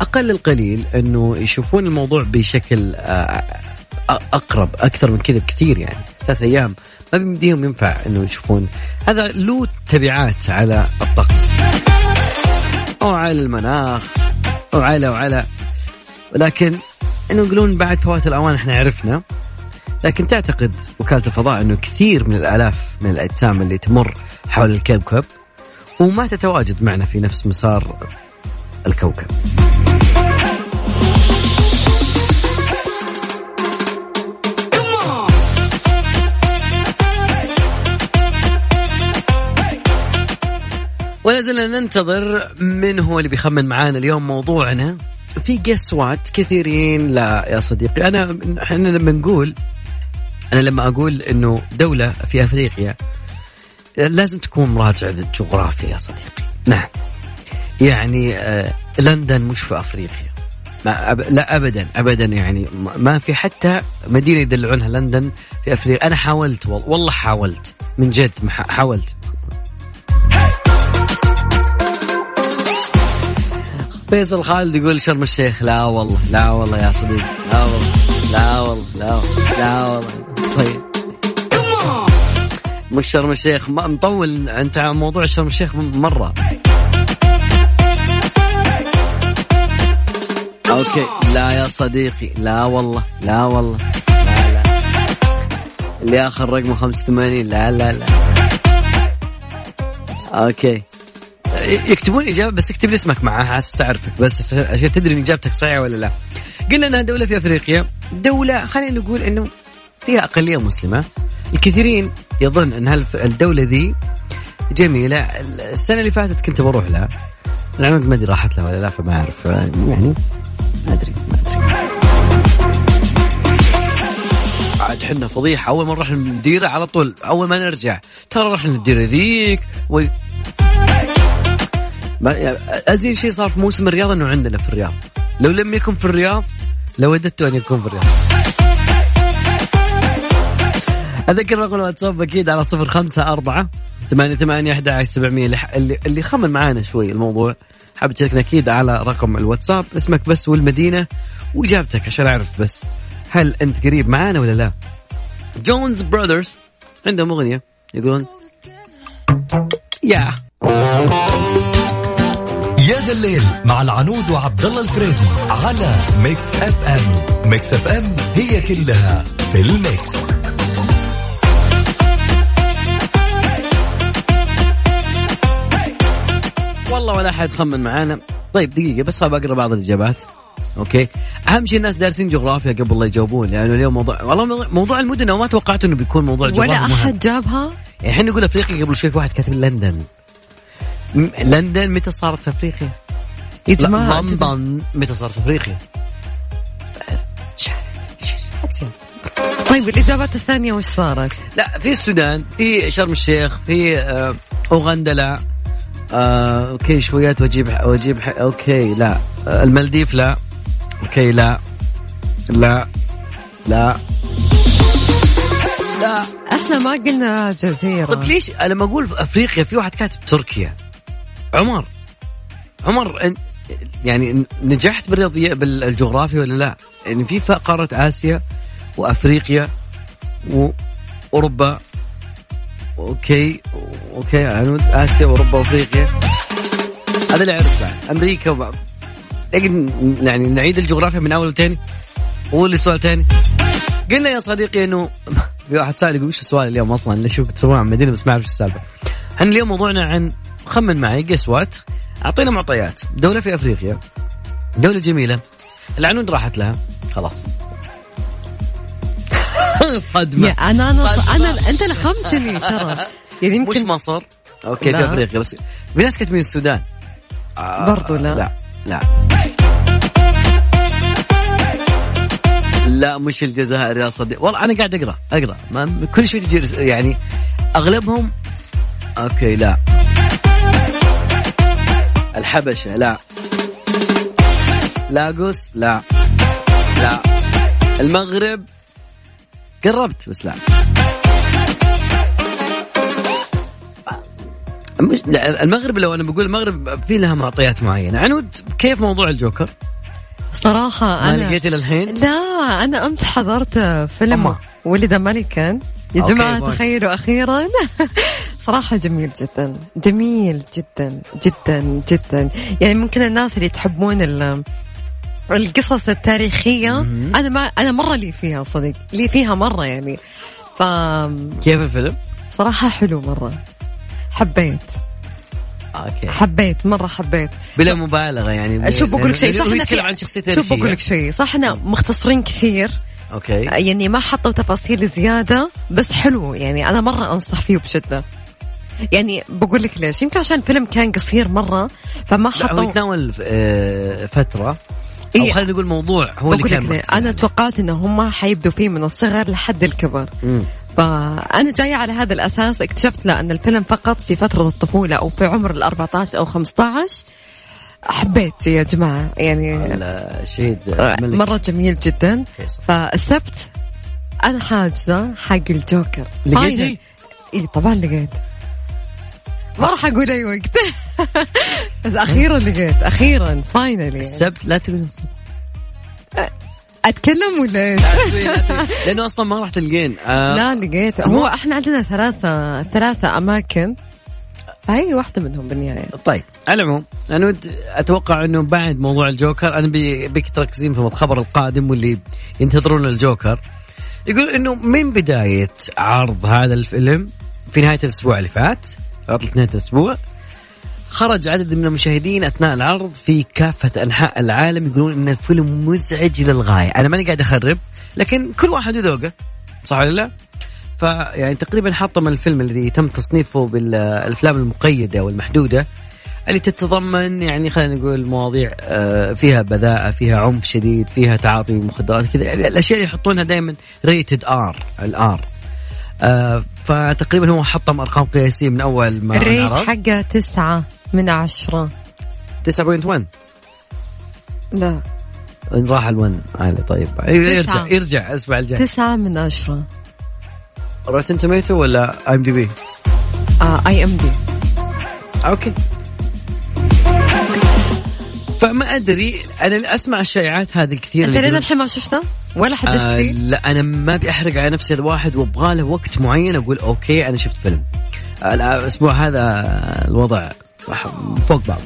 أقل القليل إنه يشوفون الموضوع بشكل آه أقرب أكثر من كذا بكثير يعني. ثلاثة أيام ما بيمديهم ينفع انه يشوفون. هذا له تبعات على الطقس. أو على المناخ أو على وعلى. ولكن إنه يقولون بعد فوات الأوان إحنا عرفنا. لكن تعتقد وكالة الفضاء إنه كثير من الآلاف من الأجسام اللي تمر حول الكوكب وما تتواجد معنا في نفس مسار الكوكب. ولا زلنا ننتظر من هو اللي بيخمن معانا اليوم موضوعنا. في قسوات كثيرين. لا يا صديقي أنا إحنا لما نقول أنا لما أقول إنه دولة في أفريقيا لازم تكون مراجع للجغرافيا يا صديقي. نعم. يعني آه لندن مش في أفريقيا. ما أب... لا ابدا ابدا يعني ما في حتى مدينة يدلعونها لندن في أفريقيا. أنا حاولت والله حاولت من جد حاولت. فيصل خالد يقول شرم الشيخ. لا والله لا والله يا صديقي لا والله لا والله لا والله طيب. مش شرم الشيخ مطول انت على موضوع شرم الشيخ مرة. أوكي. لا يا صديقي لا والله لا والله لا لا. اللي آخر رقمه 85 لا لا لا. أوكي. يكتبون اجابه بس اكتب لي اسمك معاها أساس أعرفك بس عشان تدري إن إجابتك صحيحة ولا لا. قلنا إنها دولة في أفريقيا، دولة خلينا نقول إنه فيها أقلية مسلمة. الكثيرين يظن إن الدولة ذي جميلة، السنة اللي فاتت كنت بروح لها. العمد ما أدري راحت لها ولا لا فما أعرف يعني ما أدري ما أدري. عاد حنا فضيحة أول ما نروح المديرة على طول أول ما نرجع ترى رحنا المديره ذيك و... أزين شيء صار في موسم الرياض إنه عندنا في الرياض. لو لم يكن في الرياض لوددت أن يكون في الرياض. أذكر رقم الواتساب أكيد على صفر خمسة أربعة ثمانية ثمانية أحد عشر سبعمية. اللي اللي خمن معانا شوي الموضوع حاب تشاركنا أكيد على رقم الواتساب. اسمك بس والمدينة وإجابتك عشان أعرف بس هل أنت قريب معانا ولا لا؟ Jonas Brothers عندهم أغنية يقولون يا يا ذا الليل مع العنود وعبد الله الفريدي على Mix FM. Mix FM هي كلها في ال mix. والله ولا حد خمن معانا. طيب دقيقة بس خاب أقرأ بعض الإجابات. أوكي. أهم شيء الناس دارسين جغرافيا قبل لا يجاوبون لأنه يعني اليوم موضوع والله موضوع المدن ما توقعت إنه بيكون موضوع جغرافيا ولا أحد جابها يعني إحنا نقول أفريقيا قبل شوي في واحد كاتب لندن. لندن متى صارت في أفريقيا؟ يا جماعة لندن متى صارت في أفريقيا؟ طيب الإجابات الثانية وش صارت؟ لا في السودان في شرم الشيخ في آه أوغندا لا. آه okay شويات وأجيب وأجيب okay لا. آه المالديف لا. okay لا. لا. لا. لا إحنا ما قلنا جزيرة. طيب ليش؟ لما أقول أفريقيا في واحد كاتب تركيا. عمر عمر يعني نجحت بالرياضية بالجغرافيا ولا لا؟ يعني في قارة آسيا وأفريقيا وأوروبا okay okay يعني آسيا وأوروبا وأفريقيا. هذا اللي أعرفه أمريكا وبعض. يعني نعيد الجغرافيا من أول وثاني قول لي سؤال ثاني قلنا يا صديقي إنه في واحد سائل يقول وش السؤال اليوم أصلا؟ اللي شوف تسوون عن مدينة؟ بس ما أعرف السالفة. إحنا اليوم موضوعنا عن خمن معي guess what أعطينا معطيات. دولة في أفريقيا. دولة جميلة. العنود راحت لها. خلاص. صدمة. أنا أنا صدمة. أنا أنت لخمتني ترى. يعني مش يمكن مصر. okay في. أفريقيا بس في ناس كانت من السودان. آه، برضو لا. لا لا. لا مش الجزائر يا صديق. والله أنا قاعد أقرأ أقرأ. ما كل شوي تجي يعني اغلبهم okay لا. الحبشة لا. لاغوس لا. لا. المغرب قربت بس لا. مش المغرب لو أنا بقول المغرب في لها معطيات معينة. عنود كيف موضوع الجوكر؟ صراحة ما أنا لقيتي للحين لا أنا أمس حضرت فيلم. ولد ملكا يا جماعة. تخيلوا أخيرا. صراحة جميل جدا. جميل جدا. جدا. جدا. يعني ممكن الناس اللي تحبون ال- القصص التاريخية أنا ما أنا مرة لي فيها صدق. لي فيها مرة يعني. ف كيف الفيلم؟ صراحة حلو مرة. حبيت. okay. حبيت. مرة حبيت. بلا مبالغة يعني. شوف بقول لك شيء. صح يتكلم عن شخصية شوف بقول لك شيء. صح إحنا مختصرين كثير. okay. يعني ما حطوا تفاصيل زيادة بس حلو. يعني أنا مرة أنصح فيه بشدة. يعني بقول لك ليش يمكن عشان الفيلم كان قصير مرة فما لا، هو حطوا يتناول آه، فترة أو إيه. خلينا نقول موضوع هو اللي كان أنا عليه. توقعت إن هم حيبدوا فيه من الصغر لحد الكبر مم. فأنا جاية على هذا الأساس اكتشفت لا أن الفيلم فقط في فترة الطفولة أو في عمر ال 14 أو 15 حبيت يا جماعة يعني الملك مرة جميل جدا. فالسبت أنا حاجزة حق الجوكر لقيتي؟ اي طبعا لقيت ما راح أقول أي وقت. بس أخيرا لقيت أخيرا finally السبت لا تقول أتكلم ولا إيش؟ لأنه أصلا ما راح تلقين. آه، لا لقيت. هو إحنا عندنا ثلاثة ثلاثة أماكن. فهي واحدة منهم بالنهاية. طيب على العموم أنا ود- أتوقع إنه بعد موضوع الجوكر أنا بي- بيك تركزين في الخبر القادم واللي ينتظرون الجوكر. يقول إنه من بداية عرض هذا الفيلم في نهاية الأسبوع اللي فات عطلة نهايه الأسبوع. خرج عدد من المشاهدين أثناء العرض في كافة أنحاء العالم يقولون إن الفيلم مزعج للغايه، أنا ماني قاعد أخرب لكن كل واحد وذوقه صح ولا لا؟ فيعني تقريبا حطم الفيلم الذي تم تصنيفه بالأفلام المقيدة والمحدودة اللي تتضمن يعني خلينا نقول مواضيع آه، فيها بذاءة فيها عنف شديد فيها تعاطي مخدرات كذا. يعني الأشياء اللي يحطونها دائما ريتد ار الار آه فتقريبا هو حطم أرقام قياسية من أول ما الريت حقه تسعة من عشرة. 9.1 لا. راح ال1 عالي طيب. يرجع. يرجع الأسبوع الجاي. تسعة من عشرة. روتن توميتو ولا ام دي بي اي ام دي أوكي. فما أدري أنا أسمع الشائعات هذه الكثير أنت لين الحين ما شفته؟ ولا حدثت آه فيه؟ لا أنا ما أبي أحرق على نفسي هذا واحد وأبغى له وقت معين أقول okay أنا شفت فيلم. آه، الأسبوع هذا الوضع فوق بعض.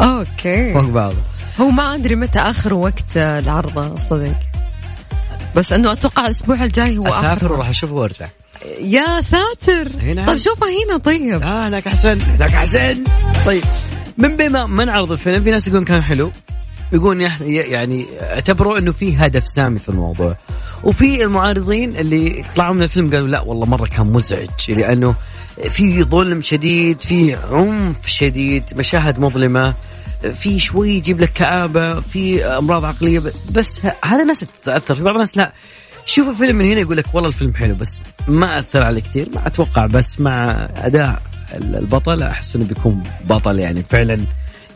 okay. فوق بعض. هو ما أدري متى آخر وقت آه، العرض صدق. بس إنه أتوقع الأسبوع الجاي هو أسافر اخر وأروح أشوفه وأرجع. يا ساتر. هنا. طيب شوفه هنا طيب. آه هناك احسن هناك احسن طيب. من بما ما نعرض الفيلم في ناس يقولون كان حلو. يقولون يعني اعتبروا إنه في هدف سامي في الموضوع. وفي المعارضين اللي طلعوا من الفيلم قالوا لا والله مرة كان مزعج لأنه في ظلم شديد في عنف شديد مشاهد مظلمة في شوي يجيب لك كآبة في أمراض عقلية بس هذا الناس تتأثر في بعض الناس لا. شوف الفيلم من هنا يقول لك والله الفيلم حلو بس ما أثر عليه كثير. ما أتوقع بس مع أداء البطل أحس إنه بيكون بطل يعني فعلا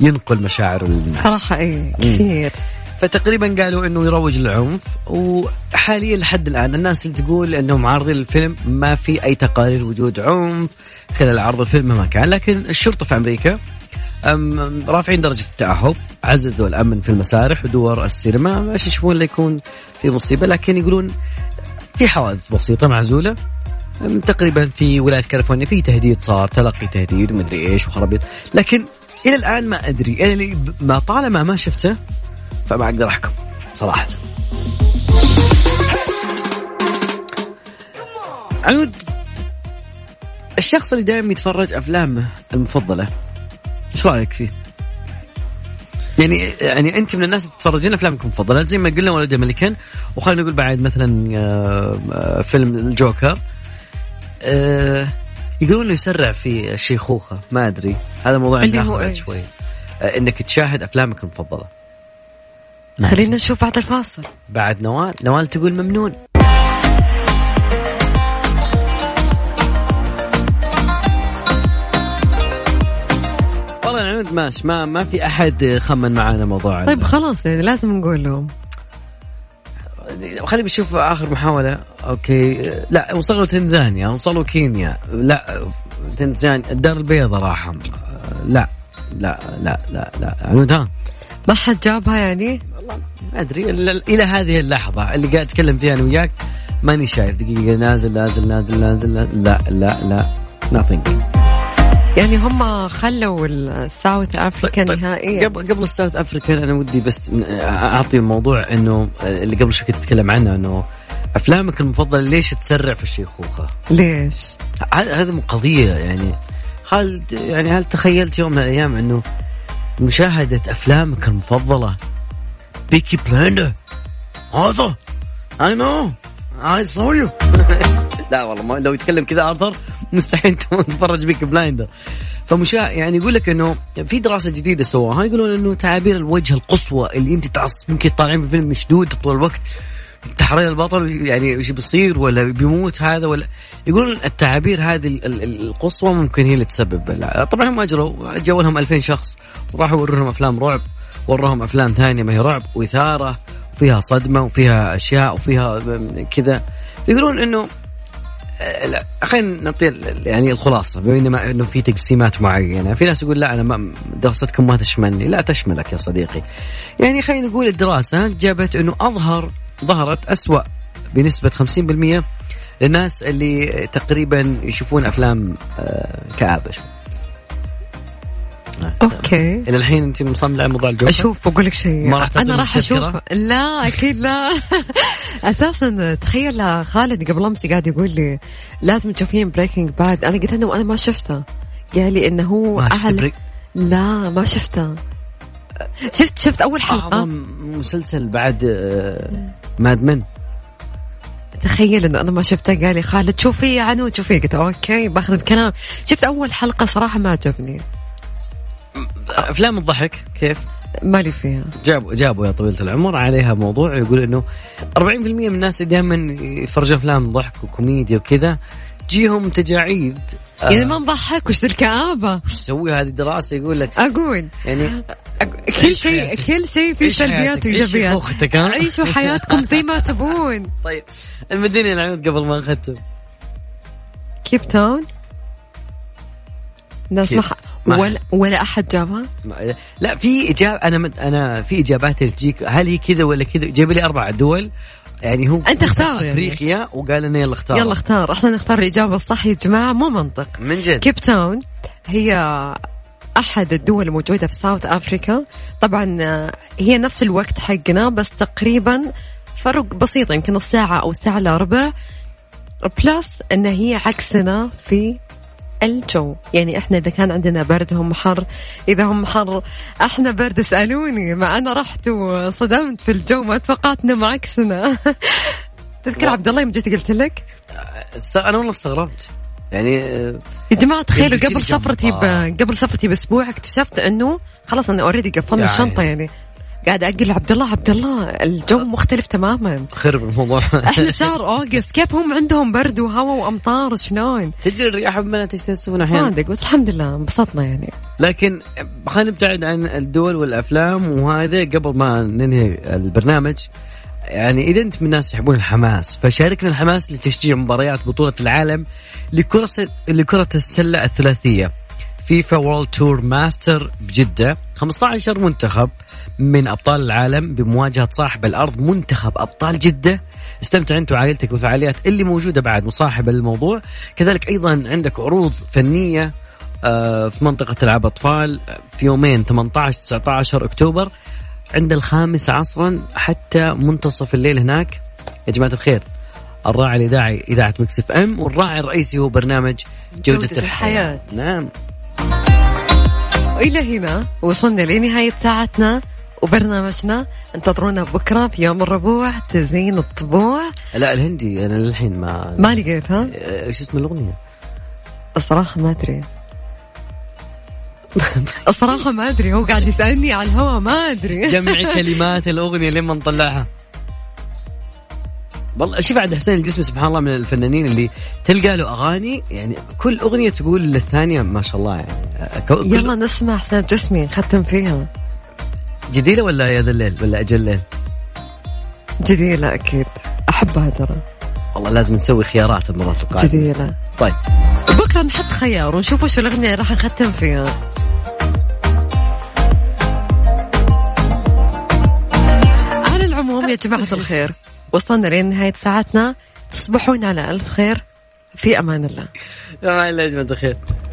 ينقل مشاعره للناس. صراحة اي كثير. فتقريبا قالوا إنه يروج للعنف وحاليا لحد الآن الناس اللي تقول إنهم عارضين الفيلم ما في أي تقارير وجود عنف خلال عرض الفيلم مهما كان. لكن الشرطة في أمريكا أم رافعين درجة التأهب عززوا الأمن في المسارح ودور السينما ما يشوفون لا يكون في مصيبة لكن يقولون في حوادث بسيطة معزولة. أم تقريبا في ولاية كاليفورنيا في تهديد صار تلقي تهديد ومدري إيش وخرابيط. لكن إلى الآن ما أدري. أنا اللي ما طالما ما شفته فما أقدر أحكم صراحة. عنود الشخص اللي دائما يتفرج أفلامه المفضلة إيش رأيك فيه؟ يعني يعني أنت من الناس اللي تتفرجين أفلامك المفضلة زي ما قلنا ولد أمريكان وخلينا نقول بعد مثلا آه، آه، فيلم الجوكر آه، يقولون إنه يسرع في الشيخوخه ما أدري. هذا موضوع اللي هو بعد؟ شوي. آه، إنك تشاهد أفلامك المفضلة. خلينا نشوف بعد الفاصل. بعد نوال. نوال تقول ممنون. والله العنود ماش ما ما في أحد خمن معانا موضوع طيب خلاص يعني لازم نقول لهم. خلينا بنشوف آخر محاولة. أوكي. لا وصلوا تنزانيا وصلوا كينيا. لا تنزانيا الدار البيضاء راحوا لا لا لا لا لا. عنود ها. ما حد جابها يعني؟ ما أدري. إلى هذه اللحظة اللي قاعد أتكلم فيها أنا وياك ماني شايف. دقيقة نازل نازل نازل نازل, نازل لا لا لا. Nothing. يعني هم خلوا ال South Africa طيب، نهائيا. قبل قبل ال South African أنا ودي بس أعطي الموضوع إنه اللي قبل شوي كنت أتكلم عنه إنه أفلامك المفضلة ليش تسرع في الشيخوخه؟ ليش؟ مو قضية يعني. خالد يعني هل تخيلت يوم من الأيام إنه مشاهدة أفلامك المفضلة Peaky Blinder هذا؟ I know I saw you لا والله ما لو يتكلم كذا Arthur مستحيل تتفرج Peaky Blinder. فمشا يعني يقول لك إنه في دراسة جديدة سووها. يقولون إنه تعابير الوجه القصوى اللي أنت تعص ممكن طالعين بالفيلم مشدود طول الوقت. تحرير البطل يعني إيش بيصير ولا بيموت هذا ولا يقولون التعابير هذه ال- ال- القصوى ممكن هي اللي تسبب. طبعا هم اجروا جو لهم 2000 شخص. وراحوا يوروا لهم أفلام رعب وراهم أفلام ثانية ما هي رعب وإثارة وفيها صدمة وفيها أشياء وفيها كذا. يقولون إنه لا خلينا نعطي يعني الخلاصة بما إنه في تقسيمات معينة في ناس يقول لا أنا ما دراستكم ما تشملني. لا تشملك يا صديقي. يعني خلينا نقول الدراسة جابت إنه اظهر ظهرت أسوأ بنسبة 50% للناس اللي تقريبا يشوفون أفلام آه، كآبة. شوي okay. إلى الحين انت مصممة على موضوع الجوكر؟ أشوف بقول لك شيء. ما راح أنا راح؟ أشوف. لا أكيد لا. أساسا تخيل خالد قبل أمس قاعد يقول لي لازم تشوفين Breaking Bad أنا قلت له أنا ما شفته قال لي إنه هو أهل بريك لا ما شفته. شفت شفت أول حلقة. أعظم مسلسل بعد آه، Mad Men تخيل إنه أنا ما شفته. قال لي خالد شوفي يا عنود شوفي قلت okay باخذ بكلام. شفت أول حلقة صراحة ما عجبني. أفلام الضحك كيف؟ مالي فيها. جابوا جابوا يا طويلة العمر عليها موضوع يقول إنه 40% من الناس اللي دائما يتفرجون أفلام ضحك وكوميديا وكذا تجيهم تجاعيد. آه، يعني ما نضحك وش الكآبة وش تسوي هذه دراسة؟ يقول لك أقول. يعني أق- كل شيء. كل شيء فيه سلبيات ها؟ عيشوا حياتكم زي ما تبون. طيب المدينة العود قبل ما نختم كيب تاون ناس. ما- ولا ولا أحد جابها؟ لا في اجابه أنا أنا في إجابات تجيك هل هي كذا ولا كذا؟ جايب لي أربع دول. يعني هو أنت اختار يعني. أفريقيا وقال لنا يلا اختار. يلا اختار. إحنا نختار الإجابة الصح يا جماعة مو منطق. من جد. كيب تاون هي أحد الدول الموجودة في South Africa طبعا آه، هي نفس الوقت حقنا بس تقريبا فرق بسيط يمكن نص ساعه أو ساعه إلا ربع. بلس إن هي عكسنا في الجو. يعني إحنا إذا كان عندنا برد هم حر إذا هم حر إحنا برد اسألوني. ما أنا رحت وصدمت في الجو ما توقعت انهم عكسنا. تذكر عبد الله يوم جيت قلت لك. أنا والله استغربت. يعني آه، يا جماعة تخيلوا قبل سفرتي ب... قبل سفرتي بأسبوع اكتشفت إنه خلاص أنا اوريدي قفلنا يا الشنطة قاعد أقول عبد الله عبد الله الجو مختلف تماما. خرب الموضوع. إحنا شهر أوغست كيف هم عندهم برد وهواء وأمطار شلون؟ تجري الرياح بما تجتثون أحيانا صادق بس الحمد لله انبسطنا يعني. لكن خلينا نبتعد عن الدول والأفلام وهذا قبل ما ننهي البرنامج. يعني إذا أنت من الناس يحبون الحماس فشاركنا الحماس لتشجيع مباريات بطولة العالم لكرة لكرة السلة الثلاثية. FIBA World Tour Master بجدة. 15 منتخب من أبطال العالم بمواجهة صاحب الأرض منتخب أبطال جدة. استمتع أنت وعائلتك بالفعاليات اللي موجودة بعد مصاحبه للموضوع كذلك أيضا عندك عروض فنية آه، في منطقة ألعاب أطفال في يومين 18 19 أكتوبر. عند الخامسة عصرا حتى منتصف الليل هناك. يا جماعة الخير الراعي الإذاعي إذاعة Mix FM والراعي الرئيسي هو برنامج جودة, جودة الحياة. الحياة. نعم. والى هنا وصلنا لنهاية ساعتنا وبرنامجنا. انتظرونا بكرة في يوم الربوع تزيين الطبوع. لا الهندي أنا للحين ما ما لقيتها آه، إيش اسم الأغنية؟ الصراحة ما أدري. الصراحة ما أدري هو قاعد يسألني على الهوا ما أدري. جمعي كلمات الأغنية لما نطلعها. والله شوف عبد حسين الجسمي سبحان الله من الفنانين اللي تلقى له أغاني يعني كل أغنية تقول للثانية ما شاء الله يعني كل- يلا نسمع حسين جسمي نختم فيها. جديده ولا يا ذا الليل ولا أجل الليل؟ جديلة أكيد أحبها ترى. والله لازم نسوي خيارات المرات القادمة. جديلة. طيب. بكرة نحط خيار ونشوف وش اللي راح نختم فيها. على العموم يا جماعة الخير. وصلنا لنهاية ساعتنا. تصبحون على ألف خير. في أمان الله. يا معلم يا جماعة الخير.